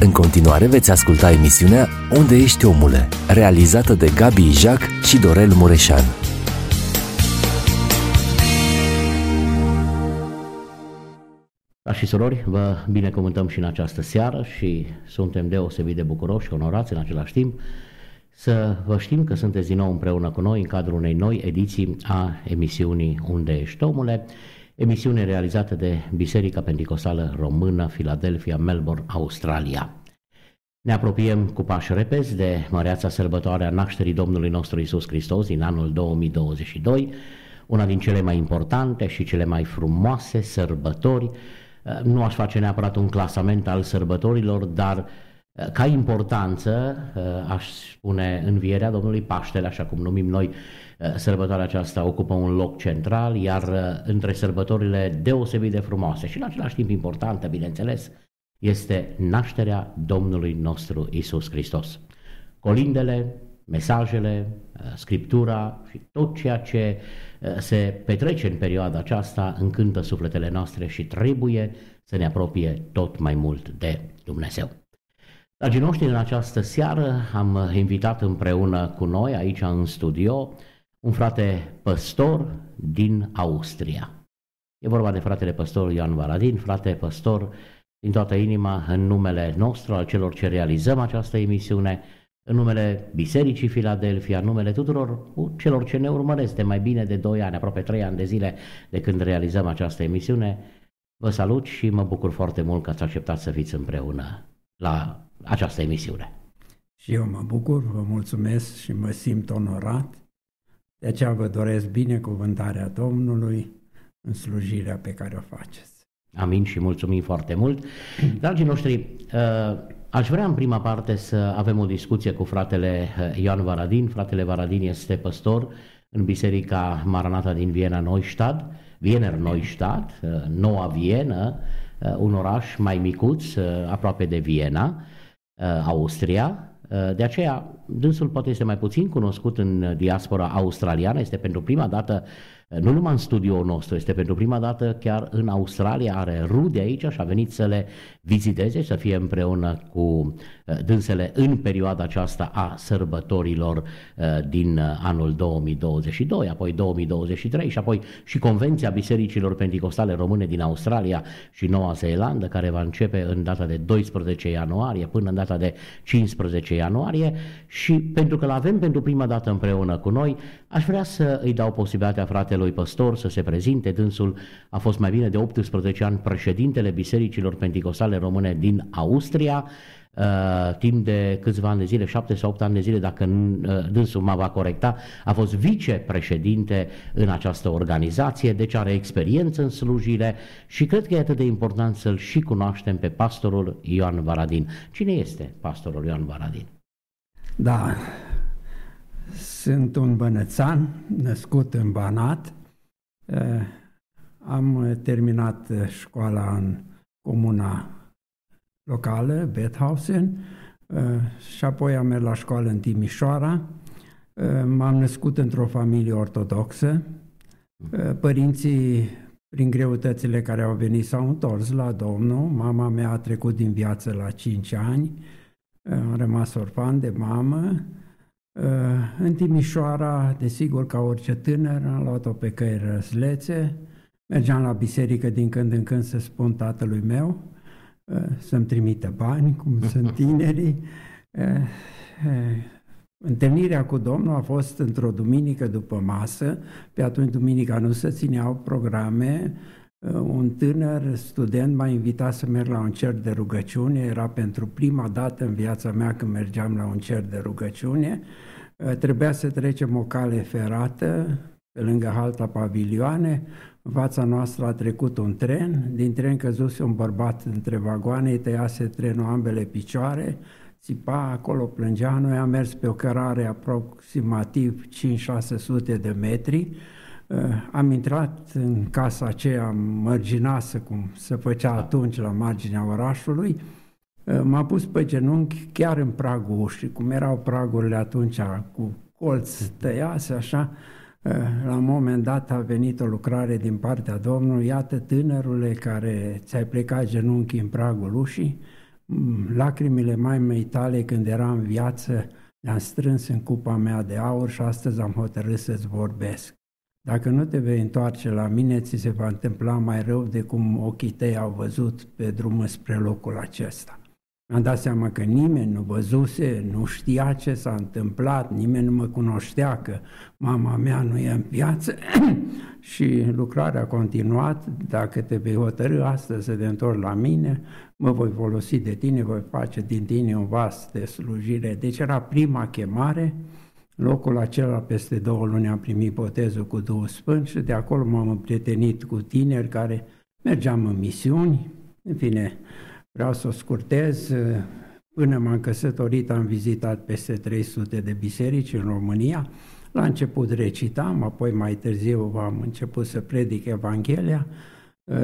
În continuare veți asculta emisiunea Unde ești omule, realizată de Gabi Ijac și Dorel Mureșan. Da și surori, vă binecuvântăm și în această seară și suntem deosebit de bucuroși și onorați în același timp. Să vă știm că sunteți din nou împreună cu noi în cadrul unei noi ediții a emisiunii Unde ești omule, emisiune realizată de Biserica Pentecostală Română, Philadelphia, Melbourne, Australia. Ne apropiem cu pași repezi de măreața sărbătoare a nașterii Domnului nostru Isus Hristos din anul 2022, una din cele mai importante și cele mai frumoase sărbători. Nu aș face neapărat un clasament al sărbătorilor, dar ca importanță, aș spune, învierea Domnului Paștele, așa cum numim noi sărbătoarea aceasta, ocupă un loc central, iar între sărbătorile deosebit de frumoase și în același timp importantă, bineînțeles, este nașterea Domnului nostru Isus Hristos. Colindele, mesajele, scriptura și tot ceea ce se petrece în perioada aceasta încântă sufletele noastre și trebuie să ne apropie tot mai mult de Dumnezeu. Dragii noștri, în această seară am invitat împreună cu noi aici în studio un frate păstor din Austria. E vorba de fratele păstor Ioan Varadin, frate păstor din toată inima în numele nostru, al celor ce realizăm această emisiune, în numele Bisericii Filadelfia, în numele tuturor celor ce ne urmăresc de mai bine de 2 ani, aprope 3 ani de zile de când realizăm această emisiune, vă salut și mă bucur foarte mult că ați acceptat să fiți împreună la această emisiune. Și eu mă bucur, vă mulțumesc și mă simt onorat. De aceea vă doresc binecuvântarea Domnului în slujirea pe care o faceți. Amin și mulțumim foarte mult. Dragii noștri, uh, aș vrea în prima parte să avem o discuție cu fratele uh, Ioan Varadin. Fratele Varadin este păstor în Biserica Maranata din Viena Neustadt, Wiener Neustadt, uh, Noua Vienă, un oraș mai micuț, aproape de Viena, Austria. De aceea, dânsul poate este mai puțin cunoscut în diaspora australiană, este pentru prima dată nu numai în studioul nostru, este pentru prima dată chiar în Australia, are rude aici și a venit să le viziteze, să fie împreună cu uh, dânsele în perioada aceasta a sărbătorilor uh, din uh, anul 2022, apoi 2023 și apoi și Convenția Bisericilor Pentecostale Române din Australia și Noua Zeelandă, care va începe în data de 12 ianuarie până în data de 15 ianuarie și pentru că l avem pentru prima dată împreună cu noi, aș vrea să îi dau posibilitatea fratelui păstor să se prezinte. Dânsul a fost mai bine de 18 ani președintele Bisericilor Pentecostale Naționale Române din Austria, Uh, timp de câțiva ani de zile, șapte sau opt ani de zile, dacă uh, dânsul mă va corecta, a fost vicepreședinte în această organizație, deci are experiență în slujire și cred că e atât de important să-l și cunoaștem pe pastorul Ioan Varadin. Cine este pastorul Ioan Varadin? Da, sunt un bănățan, născut în Banat, uh, am terminat școala în comuna locală, Bethausen, uh, și apoi am mers la școală în Timișoara. Uh, m-am născut într-o familie ortodoxă. Uh, părinții, prin greutățile care au venit, s-au întors la Domnul. Mama mea a trecut din viață la 5 ani. Am rămas orfan de mamă. În Timișoara, desigur, ca orice tânăr, am luat-o pe căi răslețe. Mergeam la biserică din când în când să spun tatălui meu Uh, să-mi trimită bani, cum sunt tinerii. Uh, uh, întâlnirea cu Domnul a fost într-o duminică după masă, pe atunci duminica nu se țineau programe, un tânăr student m-a invitat să merg la un cer de rugăciune, era pentru prima dată în viața mea când mergeam la un cer de rugăciune, trebuia să trecem o cale ferată pe lângă halta pavilioane, în fața noastră a trecut un tren, din tren căzuse un bărbat între vagoane, îi tăiase trenul ambele picioare, țipa acolo, plângea, noi am mers pe o cărare aproximativ 5-600 de metri, uh, am intrat în casa aceea mărginasă, cum se făcea atunci la marginea orașului, uh, m-a pus pe genunchi chiar în pragul ușii, cum erau pragurile atunci cu colț tăiase așa, Eh, la un moment dat a venit o lucrare din partea Domnului, iată tânărule care ți-ai plecat genunchi în pragul ușii, lacrimile mai mei tale când era în viață le-am strâns în cupa mea de aur și astăzi am hotărât să-ți vorbesc. Dacă nu te vei întoarce la mine, ți se va întâmpla mai rău de cum ochii tăi au văzut pe drumul spre locul acesta. Mi-am dat seama că nimeni nu văzuse, nu știa ce s-a întâmplat, nimeni nu mă cunoștea că mama mea nu e în viață și lucrarea a continuat. Dacă te vei hotărâ astăzi să te întorci la mine, mă voi folosi de tine, voi face din tine un vas de slujire. Deci era prima chemare, locul acela peste două luni am primit botezul cu Duhul Sfânt și de acolo m-am împrietenit cu tineri care mergeam în misiuni, în fine, Vreau să o scurtez. Până m-am căsătorit am vizitat peste 300 de biserici în România. La început recitam, apoi mai târziu am început să predic Evanghelia.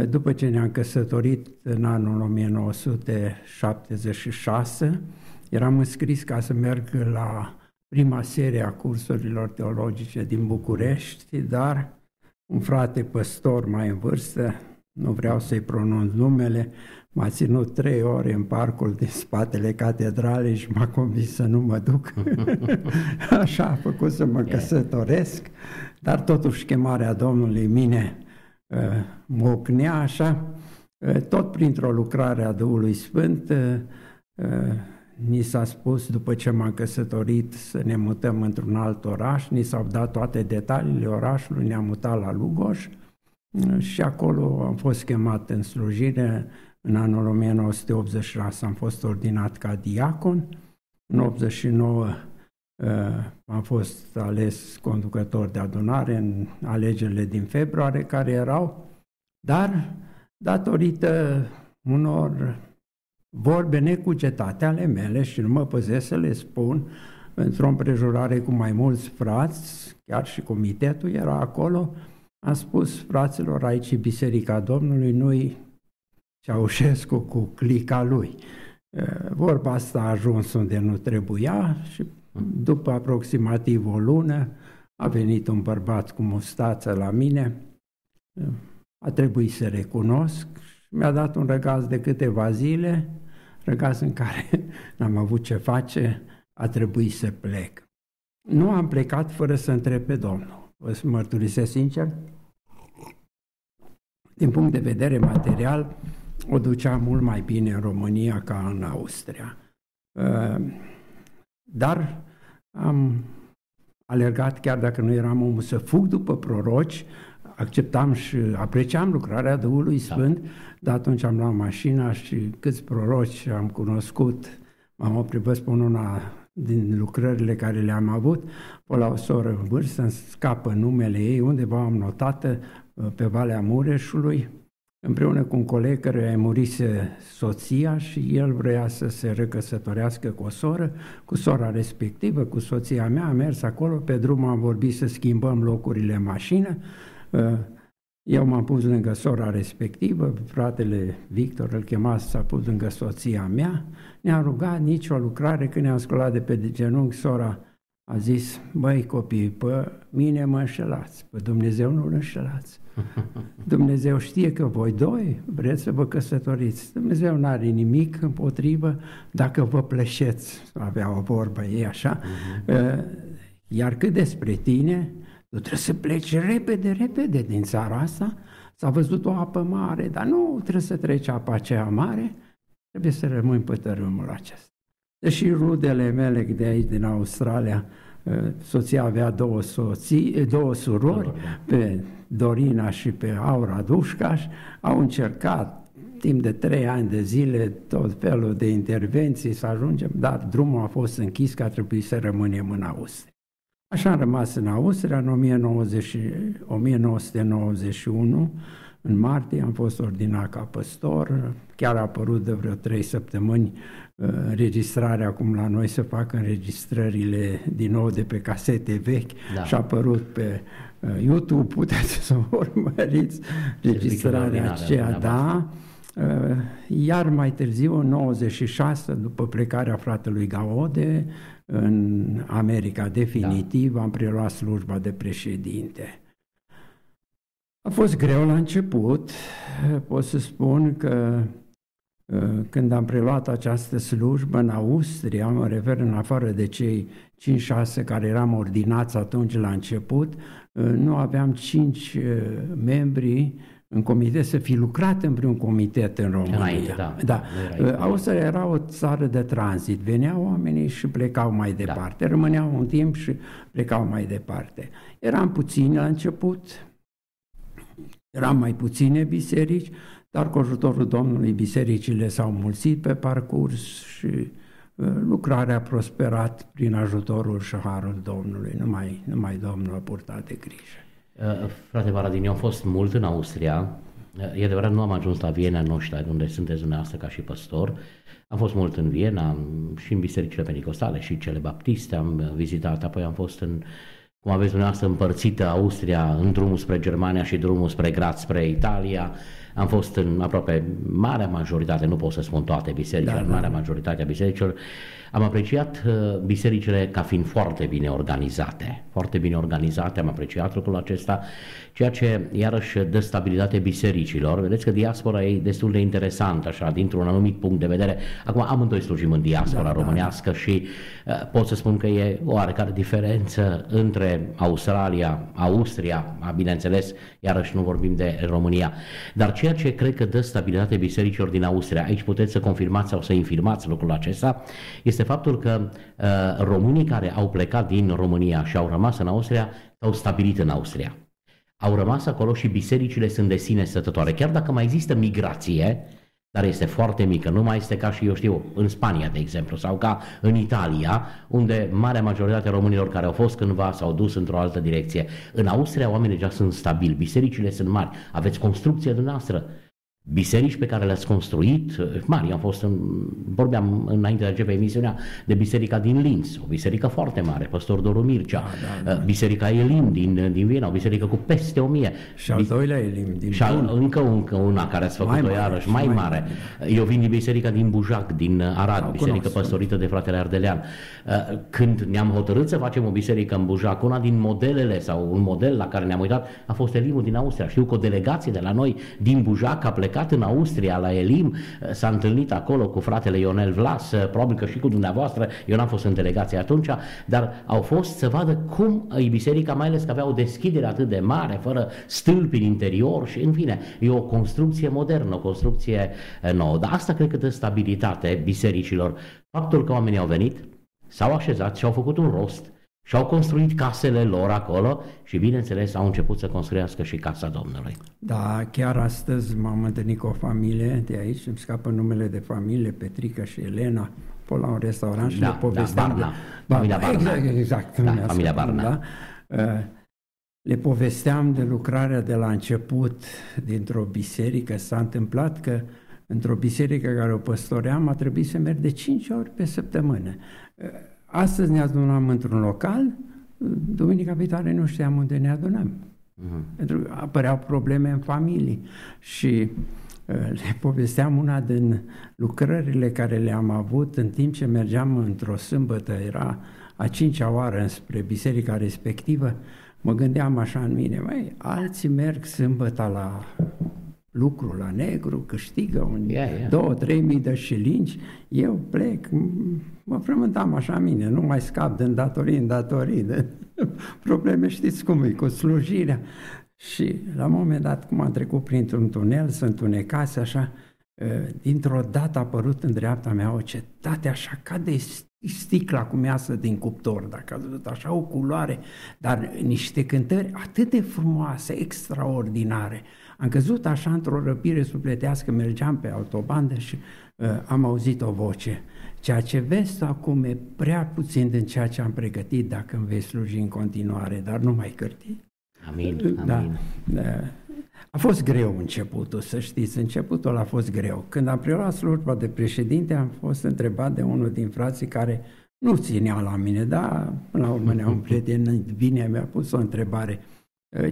După ce ne-am căsătorit în anul 1976, eram înscris ca să merg la prima serie a cursurilor teologice din București, dar un frate păstor mai în vârstă, nu vreau să-i pronunț numele, M-a ținut trei ore în parcul din spatele catedralei și m-a convins să nu mă duc. Așa a făcut să mă căsătoresc, dar totuși chemarea Domnului mine uh, mă ocnea așa, uh, tot printr-o lucrare a Duhului Sfânt, uh, ni s-a spus după ce m-am căsătorit să ne mutăm într-un alt oraș, ni s-au dat toate detaliile orașului, ne-am mutat la Lugoj și acolo am fost chemat în slujire în anul 1986 am fost ordinat ca diacon, în 89 uh, am fost ales conducător de adunare în alegerile din februarie care erau, dar datorită unor vorbe necugetate ale mele și nu mă păzesc să le spun, într-o împrejurare cu mai mulți frați, chiar și comitetul era acolo, am spus fraților aici Biserica Domnului, nu-i Ceaușescu cu clica lui. Vorba asta a ajuns unde nu trebuia și după aproximativ o lună a venit un bărbat cu mustață la mine, a trebuit să recunosc și mi-a dat un răgaz de câteva zile, răgaz în care n-am avut ce face, a trebuit să plec. Nu am plecat fără să întreb pe Domnul. Vă mărturisesc sincer, din punct de vedere material, o ducea mult mai bine în România ca în Austria. Uh, dar am alergat, chiar dacă nu eram omul să fug după proroci, acceptam și apreciam lucrarea Duhului da. Sfânt, da. dar atunci am luat mașina și câți proroci am cunoscut, m-am oprit, vă spun una din lucrările care le-am avut, o la o soră în vârstă, îmi scapă numele ei, undeva am notată uh, pe Valea Mureșului, împreună cu un coleg care a murise soția și el vrea să se recăsătorească cu o soră, cu sora respectivă, cu soția mea, am mers acolo, pe drum am vorbit să schimbăm locurile în mașină, uh, eu m-am pus lângă sora respectivă, fratele Victor îl chema s-a pus lângă soția mea, ne-a rugat nicio lucrare, când ne-am sculat de pe genunchi, sora a zis, băi copii, pe mine mă înșelați, pe Dumnezeu nu-L înșelați. Dumnezeu știe că voi doi vreți să vă căsătoriți. Dumnezeu nu are nimic împotrivă dacă vă plășeți, avea o vorbă ei așa. Uh-huh. Iar cât despre tine, tu trebuie să pleci repede, repede din țara asta. S-a văzut o apă mare, dar nu trebuie să treci apa aceea mare, trebuie să rămâi pe tărâmul acesta. Deși rudele mele de aici, din Australia, uh, soția avea două, soții, două surori, pe Dorina și pe Aura Dușcaș, au încercat timp de trei ani de zile tot felul de intervenții să ajungem, dar drumul a fost închis că a trebuit să rămânem în Austria. Așa am rămas în Austria în 1990, 1991, în martie am fost ordinat ca păstor, chiar a apărut de vreo trei săptămâni uh, înregistrarea acum la noi să facă înregistrările din nou de pe casete vechi da. și a apărut pe uh, YouTube, puteți să urmăriți registrarea aceea, da. Uh, iar mai târziu, în 96, după plecarea fratelui Gaode, în America definitiv, da. am preluat slujba de președinte. A fost greu la început, pot să spun că când am preluat această slujbă în Austria, mă refer în afară de cei 5-6 care eram ordinați atunci la început, nu aveam 5 membri în comitet, să fi lucrat în vreun comitet în România. Înainte, da. da. Austria era o țară de tranzit. Veneau oamenii și plecau mai da. departe. Da. Rămâneau un timp și plecau mai departe. Eram puțini la început, eram mai puține biserici, dar cu ajutorul Domnului bisericile s-au mulțit pe parcurs și uh, lucrarea a prosperat prin ajutorul și harul Domnului. Numai, numai Domnul a purtat de grijă. Uh, frate Varadin, eu am fost mult în Austria. Uh, e adevărat, nu am ajuns la Viena, nu știu unde sunteți dumneavoastră ca și păstor. Am fost mult în Viena și în bisericile pentecostale și cele baptiste am vizitat, apoi am fost în cum aveți dumneavoastră împărțită Austria în drumul spre Germania și drumul spre Graz, spre Italia. Am fost în aproape marea majoritate, nu pot să spun toate bisericile, da, da. marea majoritate a bisericilor. Am apreciat uh, bisericile ca fiind foarte bine organizate, foarte bine organizate, am apreciat lucrul acesta, ceea ce iarăși dă stabilitate bisericilor. Vedeți că diaspora e destul de interesantă, așa, dintr-un anumit punct de vedere. Acum amândoi slujim în diaspora da, românească da. și uh, pot să spun că e o oarecare diferență între Australia, Austria, bineînțeles, iarăși nu vorbim de România, dar ceea ce cred că dă stabilitate bisericilor din Austria, aici puteți să confirmați sau să infirmați lucrul acesta, este faptul că uh, românii care au plecat din România și au rămas în Austria s-au stabilit în Austria. Au rămas acolo și bisericile sunt de sine stătătoare. Chiar dacă mai există migrație, dar este foarte mică, nu mai este ca și, eu știu, în Spania, de exemplu, sau ca în Italia, unde marea majoritate a românilor care au fost cândva s-au dus într-o altă direcție. În Austria oamenii deja sunt stabili, bisericile sunt mari, aveți construcție dumneavoastră, biserici pe care le-ați construit, mari, am fost în, vorbeam înainte de a începe emisiunea de biserica din Linz, o biserică foarte mare, păstor Doru Mircea, da, da, da. biserica Elim din, din Viena, o biserică cu peste o mie. Și al doilea Elim din Și al, încă, încă una care ați făcut-o mai iarăși, mai, mai mare. mare. Eu vin din biserica din Bujac, din Arad, da, biserică cunosc, păstorită de fratele Ardelean. Când ne-am hotărât să facem o biserică în Bujac, una din modelele sau un model la care ne-am uitat a fost Elimul din Austria. Știu că o delegație de la noi din Bujac a plecat plecat în Austria la Elim, s-a întâlnit acolo cu fratele Ionel Vlas, probabil că și cu dumneavoastră, eu n-am fost în delegație atunci, dar au fost să vadă cum e biserica, mai ales că avea o deschidere atât de mare, fără stâlpi în interior și în fine, e o construcție modernă, o construcție eh, nouă. Dar asta cred că dă stabilitate bisericilor. Faptul că oamenii au venit, s-au așezat și au făcut un rost, și au construit casele lor acolo și, bineînțeles, au început să construiască și casa Domnului. Da, chiar astăzi m-am întâlnit cu o familie de aici, îmi scapă numele de familie, Petrica și Elena, pe la un restaurant și da, le povesteam... Da, Barna, de... familia Barna. Exact, exact. Da, familia Barna. Da? Uh, le povesteam de lucrarea de la început dintr-o biserică. S-a întâmplat că într-o biserică care o păstoream a trebuit să merg de 5 ori pe săptămână uh, Astăzi ne adunăm într-un local, duminica viitoare nu știam unde ne adunăm. Uh-huh. Pentru că apăreau probleme în familie și uh, le povesteam una din lucrările care le-am avut în timp ce mergeam într-o sâmbătă, era a cincea oară spre biserica respectivă, mă gândeam așa în mine, mai alții merg sâmbătă la lucru la negru, câștigă un yeah, yeah. două, trei mii de șilinci, eu plec, mă frământam așa mine, nu mai scap de datorii în datorii, de probleme știți cum e, cu slujirea. Și la un moment dat, cum am trecut printr-un tunel, să întunecase așa, ă, dintr-o dată a apărut în dreapta mea o cetate așa ca de sticla cum iasă din cuptor, dacă ați văzut așa o culoare, dar niște cântări atât de frumoase, extraordinare. Am căzut așa într-o răpire sufletească, mergeam pe autobandă și uh, am auzit o voce. Ceea ce vezi acum e prea puțin din ceea ce am pregătit dacă îmi vei sluji în continuare, dar nu mai cârti. Amin, da. amin. Da, a fost greu începutul, să știți, începutul a fost greu. Când am preluat slujba de președinte, am fost întrebat de unul din frații care nu ținea la mine, dar până la urmă ne-am prieten bine, mi-a pus o întrebare.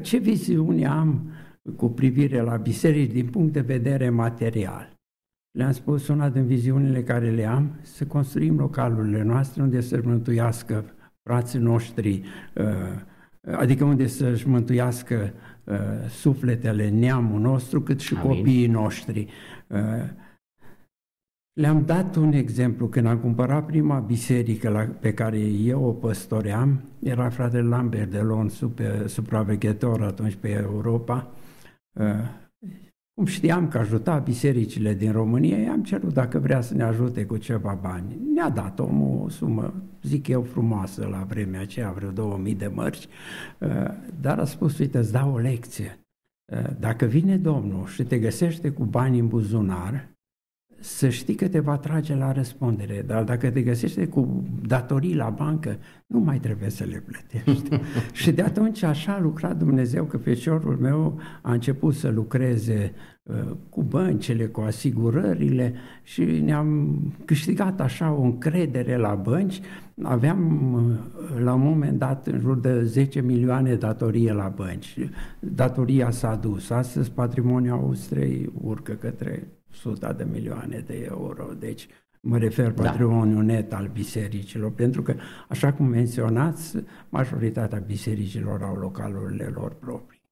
Ce viziune am cu privire la biserici din punct de vedere material. Le-am spus una din viziunile care le am, să construim localurile noastre unde să-și mântuiască frații noștri, uh, adică unde să-și mântuiască uh, sufletele neamul nostru, cât și Amin. copiii noștri. Uh, Le-am dat un exemplu. Când am cumpărat prima biserică la, pe care eu o păstoream, era fratele Lambert de Lon, super, supraveghetor atunci pe Europa. Uh, cum știam că ajuta bisericile din România, i-am cerut dacă vrea să ne ajute cu ceva bani. Ne-a dat omul o sumă, zic eu, frumoasă la vremea aceea, vreo 2000 de mărci, uh, dar a spus, uite, îți dau o lecție. Uh, dacă vine Domnul și te găsește cu bani în buzunar, să știi că te va trage la răspundere, dar dacă te găsește cu datorii la bancă, nu mai trebuie să le plătești. și de atunci așa a lucrat Dumnezeu, că feciorul meu a început să lucreze uh, cu băncile, cu asigurările și ne-am câștigat așa o încredere la bănci. Aveam uh, la un moment dat în jur de 10 milioane datorie la bănci. Datoria s-a dus. Astăzi patrimoniul Austriei urcă către 100 de milioane de euro. Deci mă refer da. patrimoniul net al bisericilor, pentru că, așa cum menționați, majoritatea bisericilor au localurile lor proprii.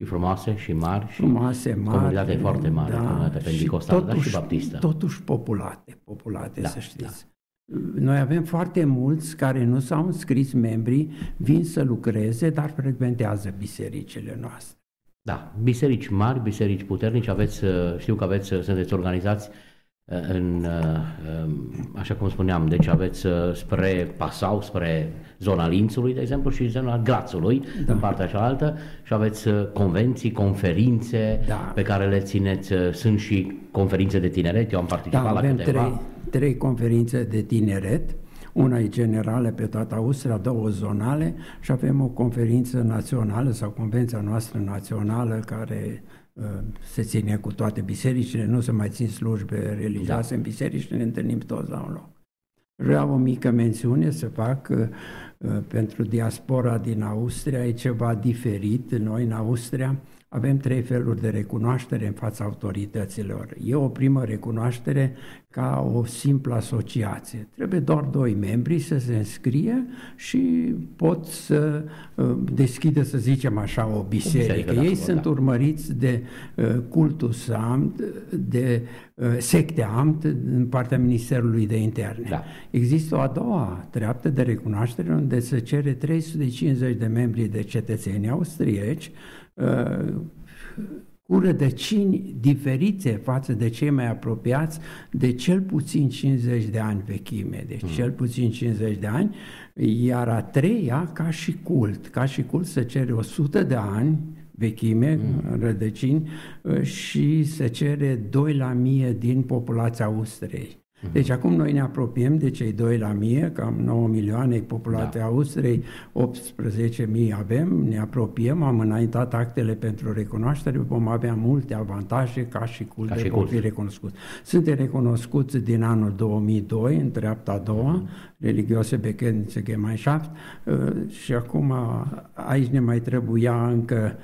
Și frumoase și mari. Și frumoase, mari. Comunitate foarte mare, da, comunitate pentecostală, dar și baptistă. Totuși populate, populate, da, să știți. Da. Noi avem foarte mulți care nu s-au înscris membri, vin să lucreze, dar frecventează bisericile noastre. Da, biserici mari, biserici puternici, aveți, uh, știu că aveți, uh, sunteți organizați uh, în, um, așa cum spuneam, deci aveți spre Pasau, spre zona Lințului, de exemplu, și zona Grațului, da. în partea cealaltă, și aveți convenții, conferințe da. pe care le țineți, sunt și conferințe de tineret, eu am participat da, la avem câteva. Trei, trei conferințe de tineret, una e generală pe toată Austria, două zonale și avem o conferință națională sau convenția noastră națională care uh, se ține cu toate bisericile, nu se mai țin slujbe religioase da. în biserici, ne întâlnim toți la un loc. Vreau o mică mențiune să fac uh, pentru diaspora din Austria, e ceva diferit. Noi în Austria avem trei feluri de recunoaștere în fața autorităților. E o primă recunoaștere ca o simplă asociație. Trebuie doar doi membri să se înscrie și pot să uh, deschidă, să zicem așa, o biserică. biserică da, Ei da, sunt da. urmăriți de uh, cultus amt, de uh, secte amt în partea Ministerului de Interne. Da. Există o a doua treaptă de recunoaștere unde se cere 350 de membri de cetățeni austrieci cu rădăcini diferite față de cei mai apropiați de cel puțin 50 de ani vechime, deci mm. cel puțin 50 de ani, iar a treia ca și cult, ca și cult se cere 100 de ani vechime, mm. rădăcini, și se cere 2 la mie din populația Austriei. Mhm. Deci acum noi ne apropiem de cei 2 la mie, cam 9 milioane populația da. Austriei, 18 mii avem, ne apropiem, am înaintat actele pentru recunoaștere, vom avea multe avantaje ca și cult ca de cult. fi recunoscut. Suntem recunoscuți din anul 2002, în treapta a doua, uh-huh. religiose Bekenntnisse Gemeinschaft, uh, și acum aici ne mai trebuia încă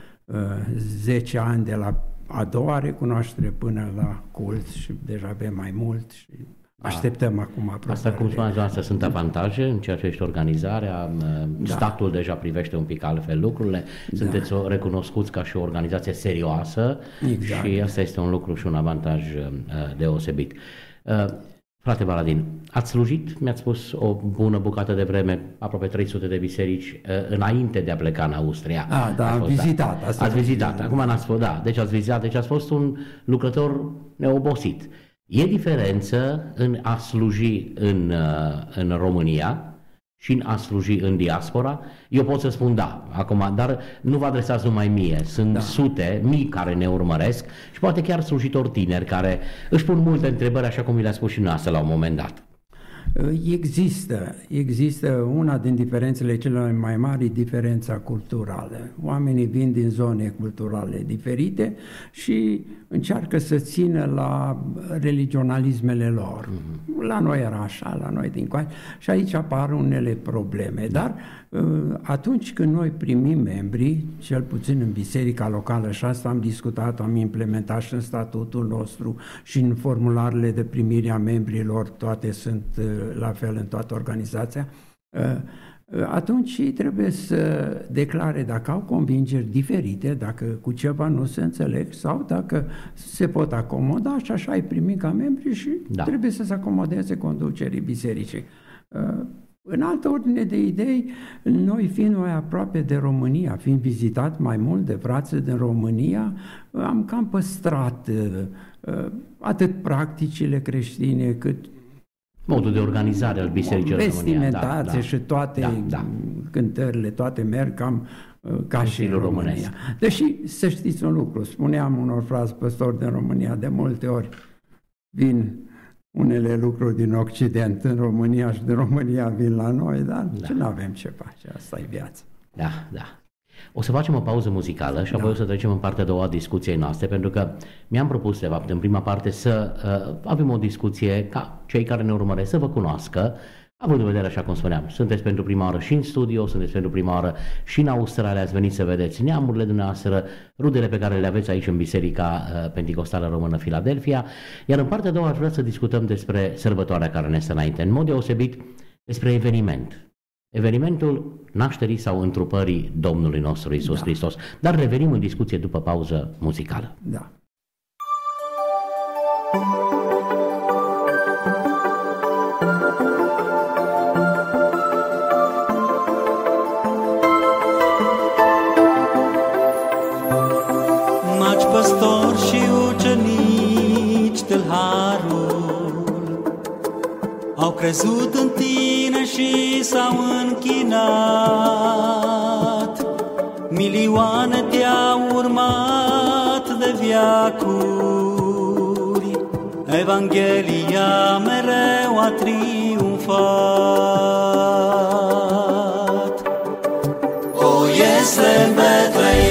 10 uh, ani de la a doua recunoaștere până la cult și deja avem mai mult și da. Așteptăm acum aprobare. Asta, cum spuneați asta sunt avantaje în ceea ce este organizarea, da. statul deja privește un pic altfel lucrurile, da. sunteți da. recunoscuți ca și o organizație serioasă exact. și asta este un lucru și un avantaj uh, deosebit. Uh, frate Baladin, ați slujit, mi-ați spus, o bună bucată de vreme, aproape 300 de biserici, uh, înainte de a pleca în Austria. Ah, da, am fost, vizitat. Da. Asta ați vizitat, acum n-ați fost, da, deci ați vizitat, deci ați fost un lucrător neobosit. E diferență în a sluji în, uh, în România și în a sluji în diaspora? Eu pot să spun da, acum, dar nu vă adresați numai mie. Sunt da. sute, mii care ne urmăresc și poate chiar slujitori tineri care își pun multe întrebări, așa cum vi le-a spus și noastră la un moment dat. Există, există una din diferențele cele mai mari, diferența culturală. Oamenii vin din zone culturale diferite și încearcă să țină la religionalismele lor. Mm-hmm. La noi era așa, la noi din coace, și aici apar unele probleme. Da. Dar uh, atunci când noi primim membri, cel puțin în biserica locală, și asta am discutat, am implementat și în statutul nostru și în formularele de primire a membrilor, toate sunt uh, la fel în toată organizația, uh, atunci ei trebuie să declare dacă au convingeri diferite, dacă cu ceva nu se înțeleg sau dacă se pot acomoda și așa ai primit ca membri și da. trebuie să se acomodeze conducerii bisericii. În altă ordine de idei, noi fiind mai aproape de România, fiind vizitat mai mult de frați din România, am cam păstrat uh, atât practicile creștine cât modul de organizare al bisericii Vestimentație da, da, și toate da, da. cântările, toate merg cam uh, ca și în România. Românesc. Deși, să știți un lucru, spuneam unor frați păstori din România de multe ori, vin unele lucruri din Occident în România și din România vin la noi, dar da. nu avem ce face, asta e viața. Da, da. O să facem o pauză muzicală și da. apoi o să trecem în partea a doua a discuției noastre, pentru că mi-am propus, de fapt, în prima parte să uh, avem o discuție ca cei care ne urmăresc să vă cunoască, Având în vedere, așa cum spuneam, sunteți pentru prima oară și în studio, sunteți pentru prima oară și în Australia, ați venit să vedeți neamurile dumneavoastră, rudele pe care le aveți aici în Biserica uh, Pentecostală Română Filadelfia, iar în partea a doua aș vrea să discutăm despre sărbătoarea care ne stă înainte, în mod deosebit despre eveniment. Evenimentul nașterii sau întrupării Domnului nostru Isus da. Hristos. Dar revenim în discuție după pauză muzicală. Da. crezut în tine și s-au închinat. Milioane te-au urmat de viacuri, Evanghelia mereu a triumfat. O, este Betleem,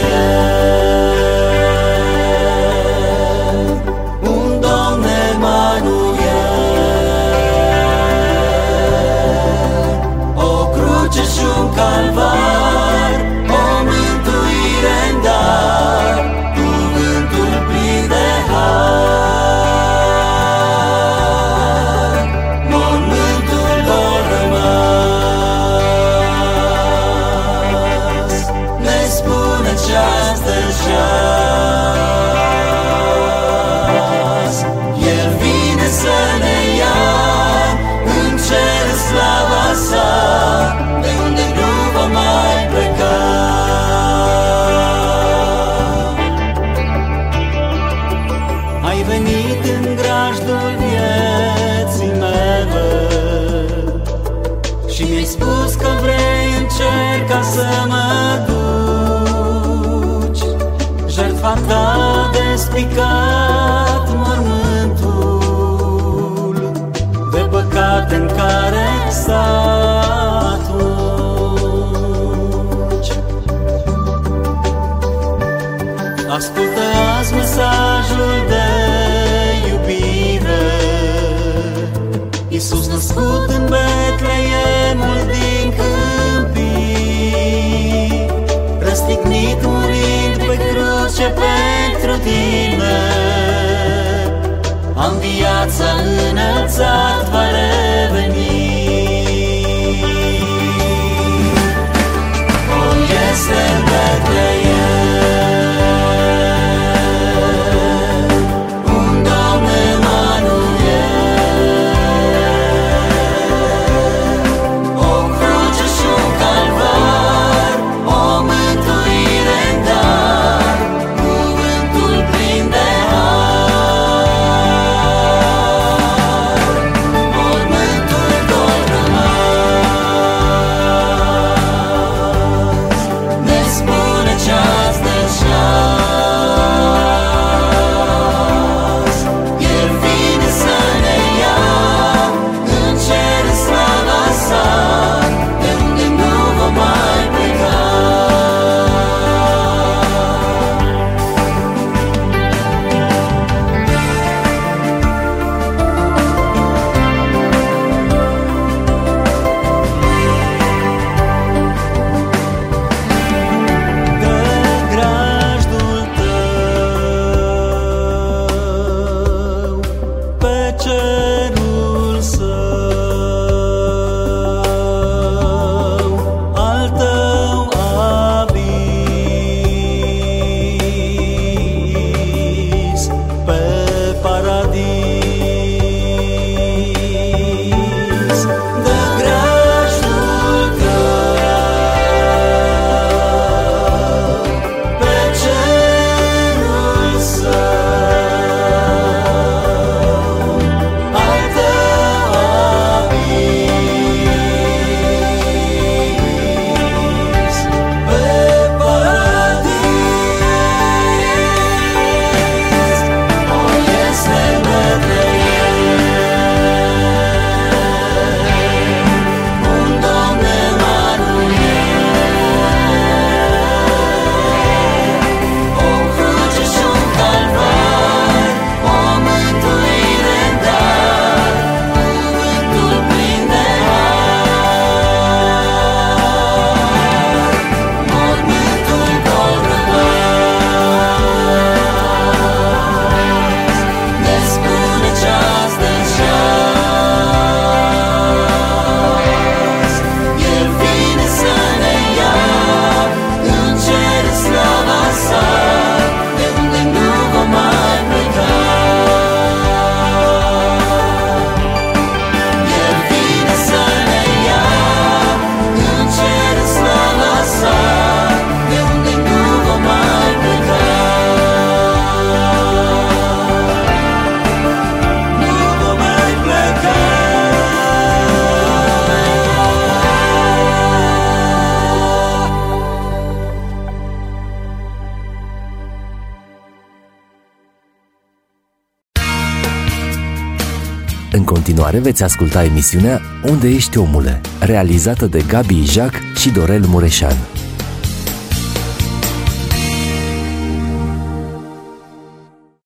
În continuare veți asculta emisiunea Unde ești omule, realizată de Gabi Ijac și Dorel Mureșan.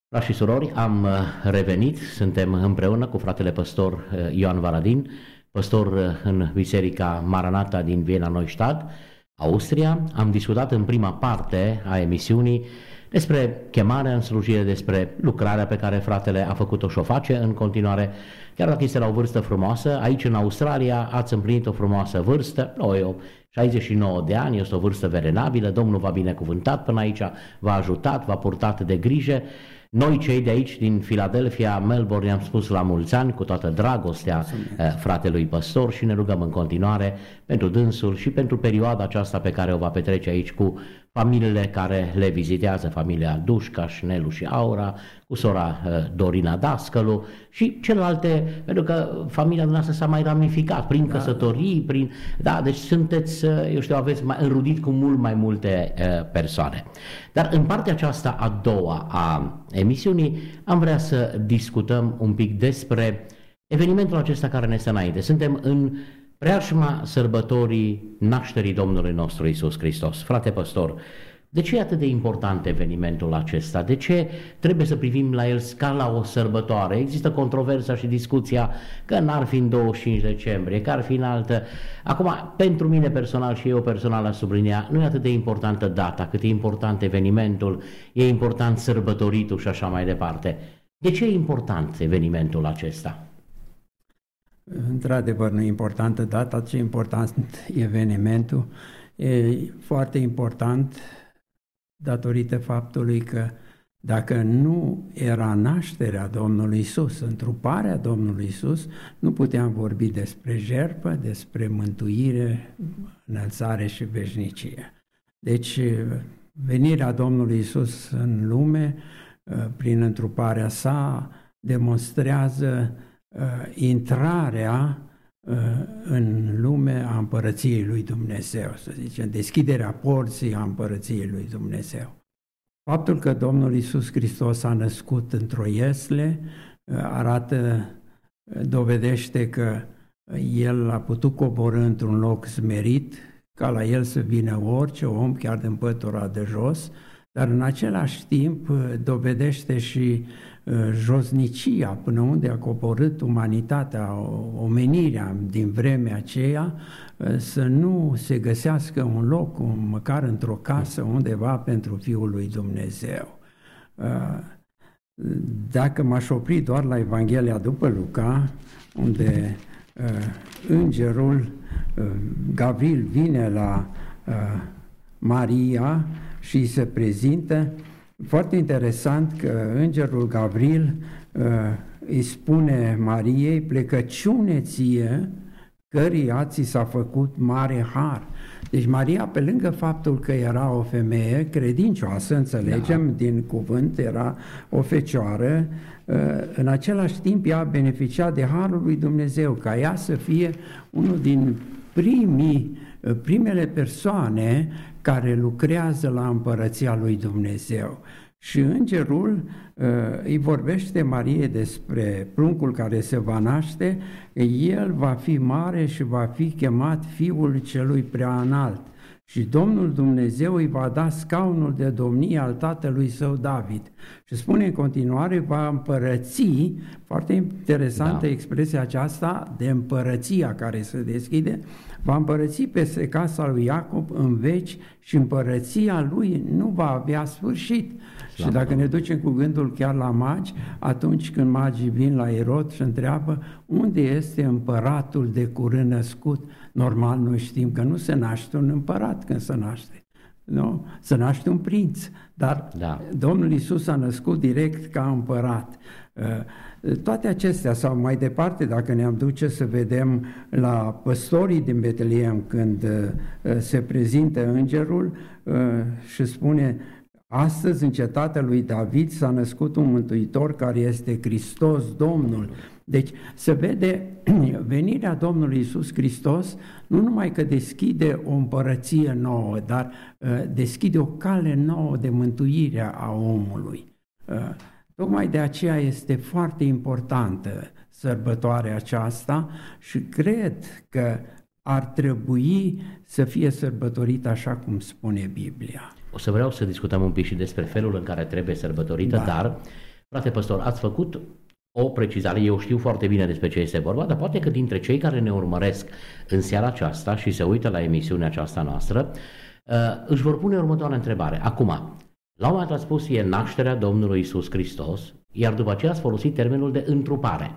Frați și surori, am uh, revenit, suntem împreună cu fratele păstor uh, Ioan Varadin, păstor uh, în Biserica Maranata din Viena Neustadt, Austria. Am discutat în prima parte a emisiunii despre chemarea în slujire, despre lucrarea pe care fratele a făcut-o și o face în continuare, chiar dacă este la o vârstă frumoasă. Aici în Australia ați împlinit o frumoasă vârstă, o, eu 69 de ani, este o vârstă verenabilă, Domnul v-a binecuvântat până aici, v-a ajutat, v-a purtat de grijă. Noi cei de aici, din Philadelphia, Melbourne, am spus la mulți ani, cu toată dragostea eh, fratelui păstor și ne rugăm în continuare pentru dânsul și pentru perioada aceasta pe care o va petrece aici cu familiile care le vizitează, familia Dușca, Nelu și Aura, cu sora uh, Dorina Dascălu și celelalte, pentru că familia noastră s-a mai ramificat prin da. căsătorii, prin... Da, deci sunteți, uh, eu știu, aveți mai înrudit cu mult mai multe uh, persoane. Dar în partea aceasta a doua a emisiunii am vrea să discutăm un pic despre evenimentul acesta care ne stă înainte. Suntem în preajma sărbătorii nașterii Domnului nostru Isus Hristos. Frate păstor, de ce e atât de important evenimentul acesta? De ce trebuie să privim la el ca la o sărbătoare? Există controversa și discuția că n-ar fi în 25 decembrie, că ar fi în altă. Acum, pentru mine personal și eu personal la sublinia, nu e atât de importantă data, cât e important evenimentul, e important sărbătoritul și așa mai departe. De ce e important evenimentul acesta? Într-adevăr, nu e importantă data, ce e important evenimentul. E foarte important datorită faptului că dacă nu era nașterea Domnului Isus, întruparea Domnului Isus, nu puteam vorbi despre jerpă, despre mântuire, înălțare și veșnicie. Deci, venirea Domnului Isus în lume, prin întruparea sa, demonstrează uh, intrarea uh, în lume a împărăției lui Dumnezeu, să zicem, deschiderea porții a împărăției lui Dumnezeu. Faptul că Domnul Isus Hristos a născut într-o iesle uh, arată, uh, dovedește că El a putut coborâ într-un loc smerit, ca la El să vină orice om, chiar din pătura de jos, dar în același timp uh, dovedește și uh, josnicia până unde a coborât umanitatea, omenirea din vremea aceea, uh, să nu se găsească un loc, măcar într-o casă undeva pentru Fiul lui Dumnezeu. Dacă m-aș opri doar la Evanghelia după Luca, unde îngerul Gavril vine la Maria și se prezintă. Foarte interesant că îngerul Gavril uh, îi spune Mariei, plecăciune ție, căreia ți s-a făcut mare har. Deci Maria, pe lângă faptul că era o femeie credincioasă, înțelegem, da. din cuvânt, era o fecioară, uh, în același timp ea a beneficiat de harul lui Dumnezeu, ca ea să fie unul din primii, uh, primele persoane care lucrează la împărăția lui Dumnezeu. Și îngerul uh, îi vorbește Marie despre pruncul care se va naște, el va fi mare și va fi chemat Fiul celui prea înalt. Și Domnul Dumnezeu îi va da scaunul de domnie al tatălui său David. Și spune în continuare, va împărăți, foarte interesantă da. expresia aceasta de împărăția care se deschide, va împărăți peste casa lui Iacob în veci și împărăția lui nu va avea sfârșit. Și dacă ne ducem cu gândul chiar la magi, atunci când magii vin la Erod și întreabă unde este împăratul de curând născut, normal noi știm că nu se naște un împărat când se naște. Nu? Se naște un prinț, dar da. Domnul Isus a născut direct ca împărat. Uh, toate acestea, sau mai departe, dacă ne-am duce să vedem la păstorii din Betleem, când uh, se prezintă îngerul uh, și spune Astăzi, în cetatea lui David, s-a născut un mântuitor care este Hristos Domnul. Deci se vede venirea Domnului Isus Hristos nu numai că deschide o împărăție nouă, dar uh, deschide o cale nouă de mântuire a omului. Uh, tocmai de aceea este foarte importantă sărbătoarea aceasta și cred că ar trebui să fie sărbătorită așa cum spune Biblia. O să vreau să discutăm un pic și despre felul în care trebuie sărbătorită, da. dar, frate păstor, ați făcut o precizare, eu știu foarte bine despre ce este vorba, dar poate că dintre cei care ne urmăresc în seara aceasta și se uită la emisiunea aceasta noastră, uh, își vor pune următoarea întrebare. Acum, la un moment dat spus e nașterea Domnului Isus Hristos, iar după aceea ați folosit termenul de întrupare.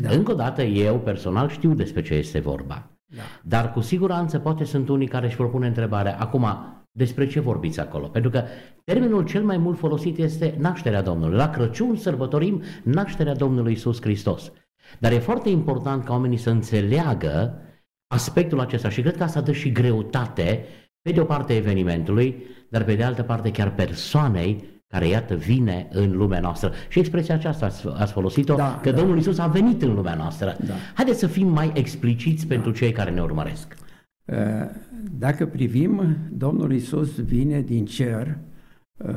Da. Încă o dată, eu personal știu despre ce este vorba. Da. Dar cu siguranță poate sunt unii care își vor pune întrebarea, acum, despre ce vorbiți acolo? Pentru că termenul cel mai mult folosit este nașterea Domnului. La Crăciun sărbătorim nașterea Domnului Isus Hristos. Dar e foarte important ca oamenii să înțeleagă aspectul acesta și cred că asta dă și greutate, pe de o parte evenimentului, dar pe de altă parte chiar persoanei care iată vine în lumea noastră. Și expresia aceasta ați, ați folosit-o, da, că da. Domnul Isus a venit în lumea noastră. Da. Haideți să fim mai expliciți da. pentru cei care ne urmăresc. Uh, dacă privim, Domnul Isus vine din cer uh,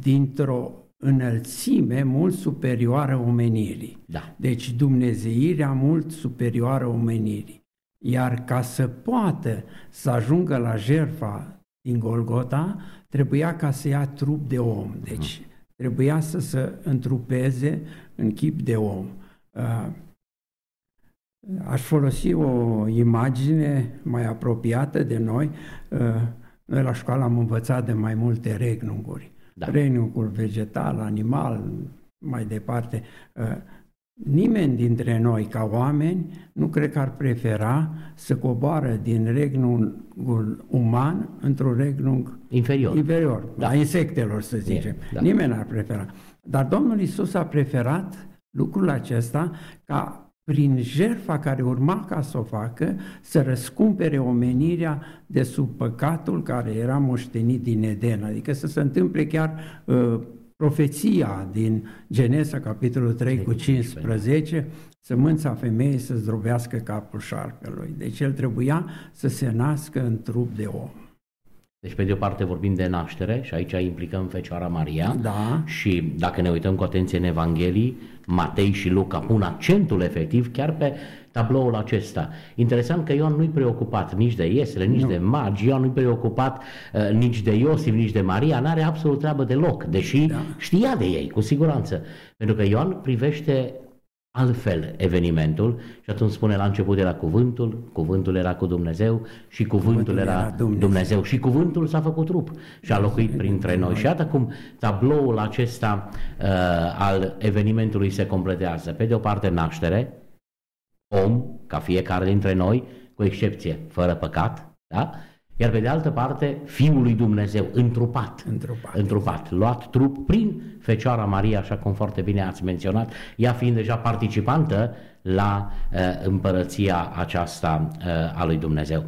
dintr-o înălțime mult superioară omenirii. Da. Deci dumnezeirea mult superioară omenirii. Iar ca să poată să ajungă la jertfa din Golgota, trebuia ca să ia trup de om. Deci trebuia să se întrupeze în chip de om. Uh, aș folosi o imagine mai apropiată de noi. Uh, noi la școală am învățat de mai multe regnunguri. Da. Regnungul vegetal, animal, mai departe. Uh, Nimeni dintre noi, ca oameni, nu cred că ar prefera să coboară din regnul uman într-un regnul inferior, inferior da. a insectelor, să zicem. E, da. Nimeni ar prefera. Dar Domnul Isus a preferat lucrul acesta ca prin jertfa care urma ca să o facă, să răscumpere omenirea de sub păcatul care era moștenit din Eden, adică să se întâmple chiar uh, profeția din Genesa, capitolul 3 cu 15, sămânța femeii să zdrobească capul șarpelui. Deci el trebuia să se nască în trup de om. Deci, pe de o parte vorbim de naștere și aici implicăm Fecioara Maria da. și dacă ne uităm cu atenție în Evanghelii, Matei și Luca pun accentul efectiv chiar pe tabloul acesta. Interesant că Ioan nu-i preocupat nici de Iesele, nici nu. de magi, Ioan nu-i preocupat uh, nici de Iosif, nici de Maria, n-are absolut treabă deloc, deși da. știa de ei, cu siguranță. Pentru că Ioan privește altfel evenimentul și atunci spune la început era cuvântul, cuvântul era cu Dumnezeu și cuvântul, cuvântul era, era Dumnezeu. Dumnezeu și cuvântul s-a făcut trup și a locuit printre noi. Și iată cum tabloul acesta uh, al evenimentului se completează. Pe de o parte naștere, om, ca fiecare dintre noi, cu excepție, fără păcat, da? Iar pe de altă parte, Fiul lui Dumnezeu, întrupat, întrupat, întrupat luat trup prin Fecioara Maria, așa cum foarte bine ați menționat, ea fiind deja participantă la uh, împărăția aceasta uh, a lui Dumnezeu.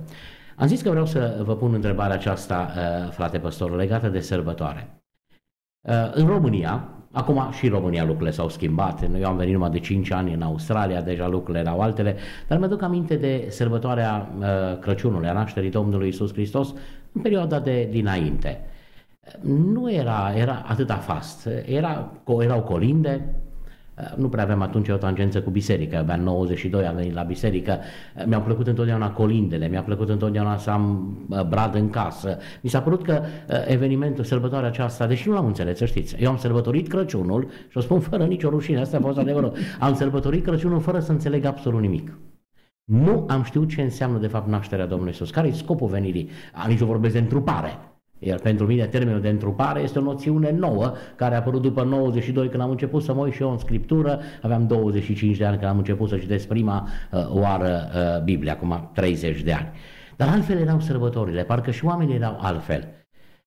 Am zis că vreau să vă pun întrebarea aceasta, uh, frate păstor, legată de sărbătoare. Uh, în România, Acum și în România lucrurile s-au schimbat. Eu am venit numai de 5 ani în Australia, deja lucrurile erau altele, dar mă duc aminte de sărbătoarea uh, Crăciunului, a nașterii Domnului Isus Hristos, în perioada de dinainte. Nu era, era atâta fast. Era, erau colinde, nu prea aveam atunci o tangență cu biserica, abia în 92 am venit la biserică, mi-au plăcut întotdeauna colindele, mi-a plăcut întotdeauna să am brad în casă. Mi s-a părut că evenimentul, sărbătoarea aceasta, deși nu l-am înțeles, să știți, eu am sărbătorit Crăciunul și o spun fără nicio rușine, asta a fost adevărul, am sărbătorit Crăciunul fără să înțeleg absolut nimic. Nu am știut ce înseamnă de fapt nașterea Domnului Isus, care e scopul venirii, nici nu vorbesc de întrupare, iar pentru mine termenul de întrupare este o noțiune nouă care a apărut după 92 când am început să mă uit și eu în scriptură. Aveam 25 de ani când am început să citesc prima uh, oară uh, Biblia, acum 30 de ani. Dar altfel erau sărbătorile, parcă și oamenii erau altfel.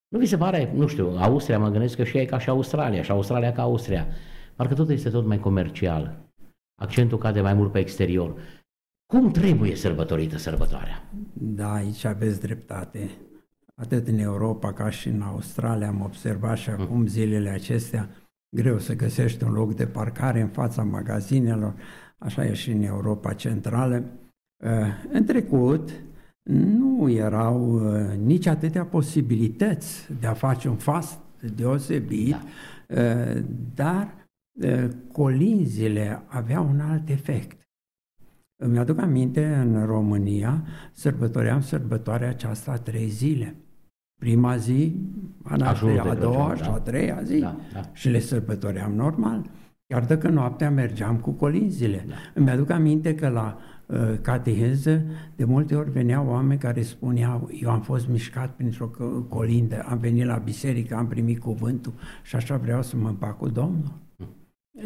Nu vi se pare, nu știu, Austria, mă gândesc că și e ca și Australia, și Australia ca Austria. Parcă tot este tot mai comercial. Accentul cade mai mult pe exterior. Cum trebuie sărbătorită sărbătoarea? Da, aici aveți dreptate atât în Europa ca și în Australia, am observat și acum zilele acestea, greu să găsești un loc de parcare în fața magazinelor, așa e și în Europa Centrală. Uh, în trecut nu erau uh, nici atâtea posibilități de a face un fast deosebit, da. Uh, dar colinzile aveau un alt efect. Îmi aduc aminte, în România, sărbătoream sărbătoarea aceasta trei zile. Prima zi, a nașterii, a doua Crăciun, și da. a treia zi da, da. și le sărbătoream normal. Chiar dacă noaptea mergeam cu colinzile. Da. Îmi aduc aminte că la uh, cateheză de multe ori veneau oameni care spuneau eu am fost mișcat printr-o colindă, am venit la biserică, am primit cuvântul și așa vreau să mă împac cu Domnul. Hm.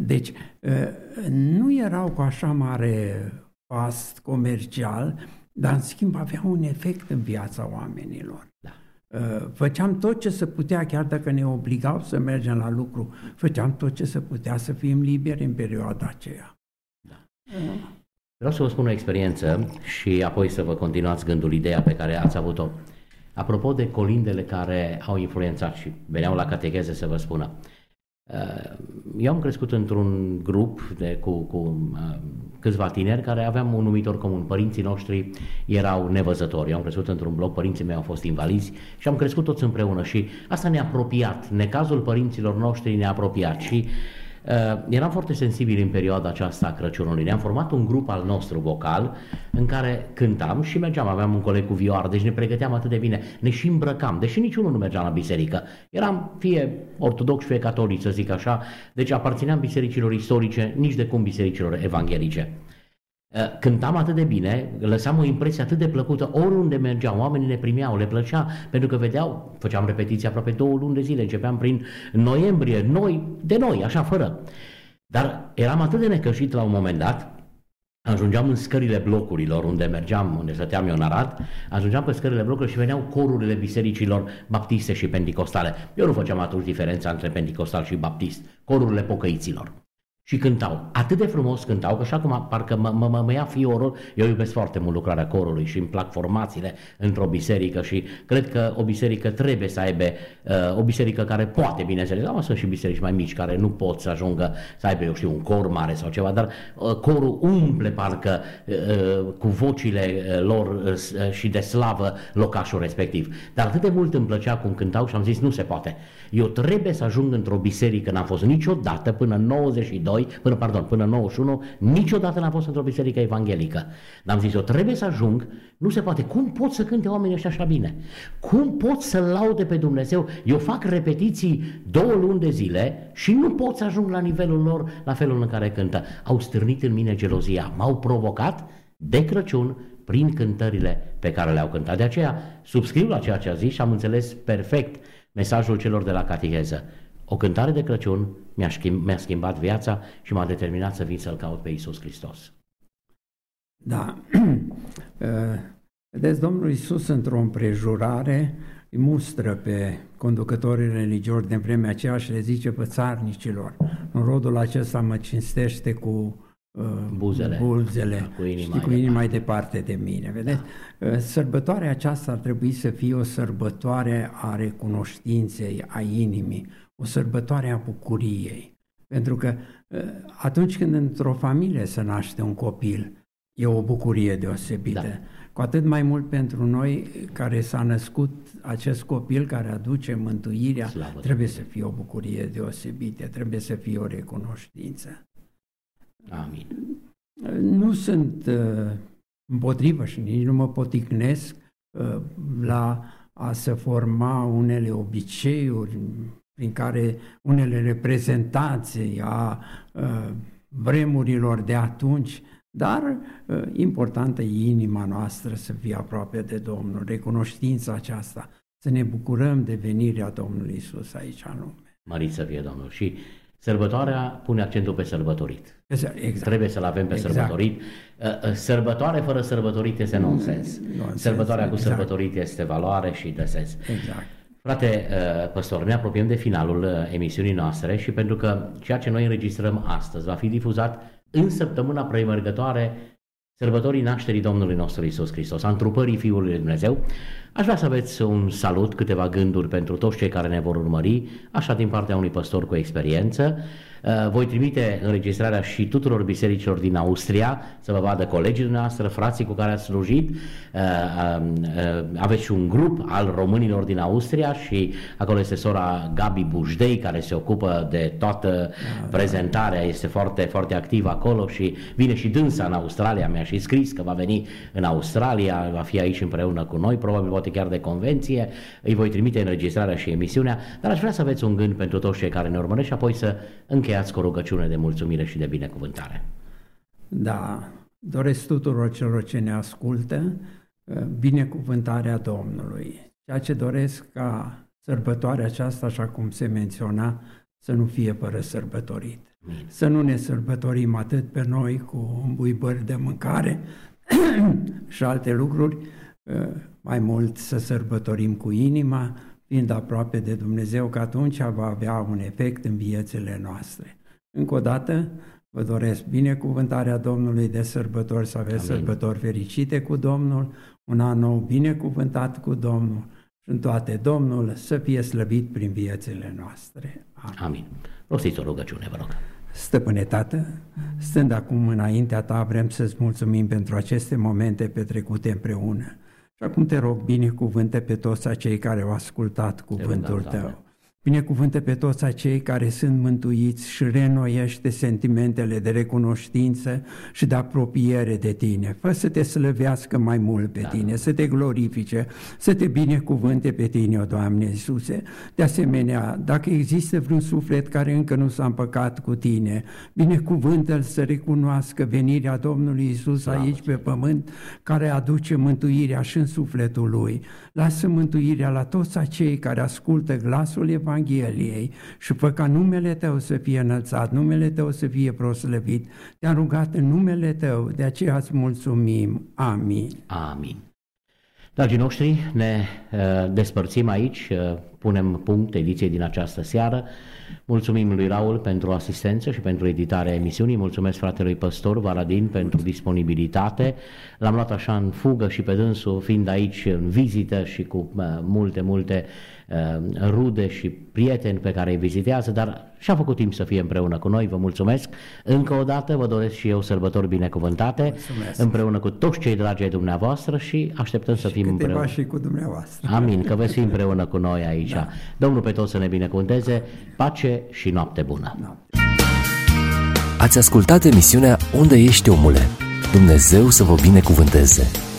Deci uh, nu erau cu așa mare past comercial, dar în schimb avea un efect în viața oamenilor. Da. Uh, făceam tot ce se putea, chiar dacă ne obligau să mergem la lucru, făceam tot ce se putea să fim liberi în perioada aceea. Da. Uh. Vreau să vă spun o experiență și apoi să vă continuați gândul, ideea pe care ați avut-o. Apropo de colindele care au influențat și veneau la catecheze să vă spună. Uh, eu am crescut într-un grup de, cu, cu câțiva tineri care aveam un numitor comun. Părinții noștri erau nevăzători. Eu am crescut într-un bloc, părinții mei au fost invalizi și am crescut toți împreună și asta ne-a apropiat. Necazul părinților noștri ne-a apropiat și uh, Uh, eram foarte sensibili în perioada aceasta a Crăciunului. Ne-am format un grup al nostru vocal în care cântam și mergeam, aveam un coleg cu vioară, deci ne pregăteam atât de bine, ne și îmbrăcam, deși niciunul nu mergea la biserică. Eram fie ortodox, fie catolici, să zic așa, deci aparțineam bisericilor istorice, nici de cum bisericilor evanghelice. Eh, cântam atât de bine, lăsam o impresie atât de plăcută, oriunde mergeam, oamenii ne primeau, le plăcea, pentru că vedeau, făceam repetiții aproape două luni de zile, începeam prin noiembrie, noi, de noi, așa, fără. Dar eram atât de necășit la un moment dat, ajungeam în scările blocurilor unde mergeam, unde stăteam eu în Arad, ajungeam pe scările blocurilor și veneau corurile bisericilor baptiste și pentecostale. Eu nu făceam atunci diferența între pentecostal și baptist, corurile pocăiților și cântau. Atât de frumos cântau că așa cum parcă mă, mă, mă, mă ia fiorul, eu iubesc foarte mult lucrarea corului și îmi plac formațiile într-o biserică și cred că o biserică trebuie să aibă, uh, o biserică care poate, bineînțeles, dar sunt și biserici mai mici care nu pot să ajungă să aibă, eu știu, un cor mare sau ceva, dar uh, corul umple parcă uh, cu vocile uh, lor uh, și de slavă locașul respectiv. Dar atât de mult îmi plăcea cum cântau și am zis, nu se poate. Eu trebuie să ajung într-o biserică, n-am fost niciodată până în 92 92, până, pardon, până 91, niciodată n-am fost într-o biserică evanghelică. Dar am zis, eu trebuie să ajung, nu se poate. Cum pot să cânte oamenii ăștia așa bine? Cum pot să laude pe Dumnezeu? Eu fac repetiții două luni de zile și nu pot să ajung la nivelul lor, la felul în care cântă. Au stârnit în mine gelozia, m-au provocat de Crăciun prin cântările pe care le-au cântat. De aceea subscriu la ceea ce a zis și am înțeles perfect mesajul celor de la cateheză. O cântare de Crăciun mi-a, schimb, mi-a schimbat viața și m-a determinat să vin să-L caut pe Iisus Hristos. Da. Uh, vedeți, Domnul Iisus într-o împrejurare îi mustră pe conducătorii religioși din vremea aceea și le zice pe țarnicilor, în rodul acesta mă cinstește cu uh, buzele, buzele cu inima, știi, cu inima mai departe de mine. Vedeți? Da. Uh, sărbătoarea aceasta ar trebui să fie o sărbătoare a recunoștinței, a inimii, o sărbătoare a bucuriei. Pentru că ă, atunci când într-o familie se naște un copil, e o bucurie deosebită. Da. Cu atât mai mult pentru noi care s-a născut acest copil care aduce mântuirea, Slavă trebuie să fie o bucurie deosebită, trebuie să fie o recunoștință. Amin. Nu sunt uh, împotrivă și nici nu mă poticnesc uh, la a se forma unele obiceiuri prin care unele reprezentații a vremurilor de atunci, dar importantă e inima noastră să fie aproape de Domnul, recunoștința aceasta, să ne bucurăm de venirea Domnului Isus aici în lume. Mărit să fie Domnul. Și sărbătoarea pune accentul pe sărbătorit. Exact. Trebuie să-l avem pe exact. sărbătorit. Sărbătoare fără sărbătorit este nonsens. nonsens Sărbătoarea exact. cu sărbătorit este valoare și de sens. Exact. Frate uh, păstor, ne apropiem de finalul uh, emisiunii noastre și pentru că ceea ce noi înregistrăm astăzi va fi difuzat în săptămâna premergătoare sărbătorii nașterii Domnului nostru Isus Hristos, a întrupării Fiului Lui Dumnezeu, aș vrea să aveți un salut, câteva gânduri pentru toți cei care ne vor urmări, așa din partea unui păstor cu experiență, Uh, voi trimite înregistrarea și tuturor bisericilor din Austria să vă vadă colegii noastre, frații cu care ați slujit. Uh, uh, aveți și un grup al românilor din Austria și acolo este sora Gabi Bujdei care se ocupă de toată prezentarea, este foarte, foarte activă acolo și vine și dânsa în Australia, mi-a și scris că va veni în Australia, va fi aici împreună cu noi, probabil poate chiar de convenție, îi voi trimite înregistrarea și emisiunea, dar aș vrea să aveți un gând pentru toți cei care ne urmăresc și apoi să încheiem încheiați cu o rugăciune de mulțumire și de binecuvântare. Da, doresc tuturor celor ce ne ascultă uh, binecuvântarea Domnului. Ceea ce doresc ca sărbătoarea aceasta, așa cum se menționa, să nu fie fără sărbătorit. Amin. Să nu ne sărbătorim atât pe noi cu îmbuibări de mâncare și alte lucruri, uh, mai mult să sărbătorim cu inima, fiind aproape de Dumnezeu, că atunci va avea un efect în viețile noastre. Încă o dată, vă doresc binecuvântarea Domnului de sărbători, să aveți Amin. sărbători fericite cu Domnul, un an nou binecuvântat cu Domnul și în toate Domnul să fie slăvit prin viețile noastre. Amin. Amin. Rostiți o rugăciune, vă rog. Stăpâne Tată, stând acum înaintea Ta, vrem să-ți mulțumim pentru aceste momente petrecute împreună. Și acum te rog, binecuvânte pe toți acei care au ascultat cuvântul Tău. Binecuvântă pe toți acei care sunt mântuiți și renoiește sentimentele de recunoștință și de apropiere de tine. Fă să te slăvească mai mult pe da. tine, să te glorifice, să te binecuvânte pe tine, o Doamne Iisuse. De asemenea, dacă există vreun suflet care încă nu s-a împăcat cu tine, binecuvântă-l să recunoască venirea Domnului Iisus da. aici pe pământ, care aduce mântuirea și în sufletul lui. Lasă mântuirea la toți acei care ascultă glasul Evangheliei Evangheliei și fă ca numele Tău să fie înălțat, numele Tău să fie proslăvit. Te-am rugat în numele Tău, de aceea îți mulțumim. Amin. Amin. Dragii noștri, ne uh, despărțim aici, uh, punem punct ediției din această seară. Mulțumim lui Raul pentru asistență și pentru editarea emisiunii, mulțumesc fratelui păstor Varadin pentru disponibilitate. L-am luat așa în fugă și pe dânsul fiind aici în vizită și cu uh, multe, multe uh, rude și prieteni pe care îi vizitează, dar și-a făcut timp să fie împreună cu noi, vă mulțumesc. Încă o dată vă doresc și eu sărbători binecuvântate mulțumesc. împreună cu toți cei dragi ai dumneavoastră și așteptăm și să fim împreună. și cu dumneavoastră. Amin, că veți fi împreună cu noi aici. Da. Domnul pe toți să ne binecuvânteze, pace și noapte bună. Noapte. Ați ascultat emisiunea Unde ești omule? Dumnezeu să vă binecuvânteze!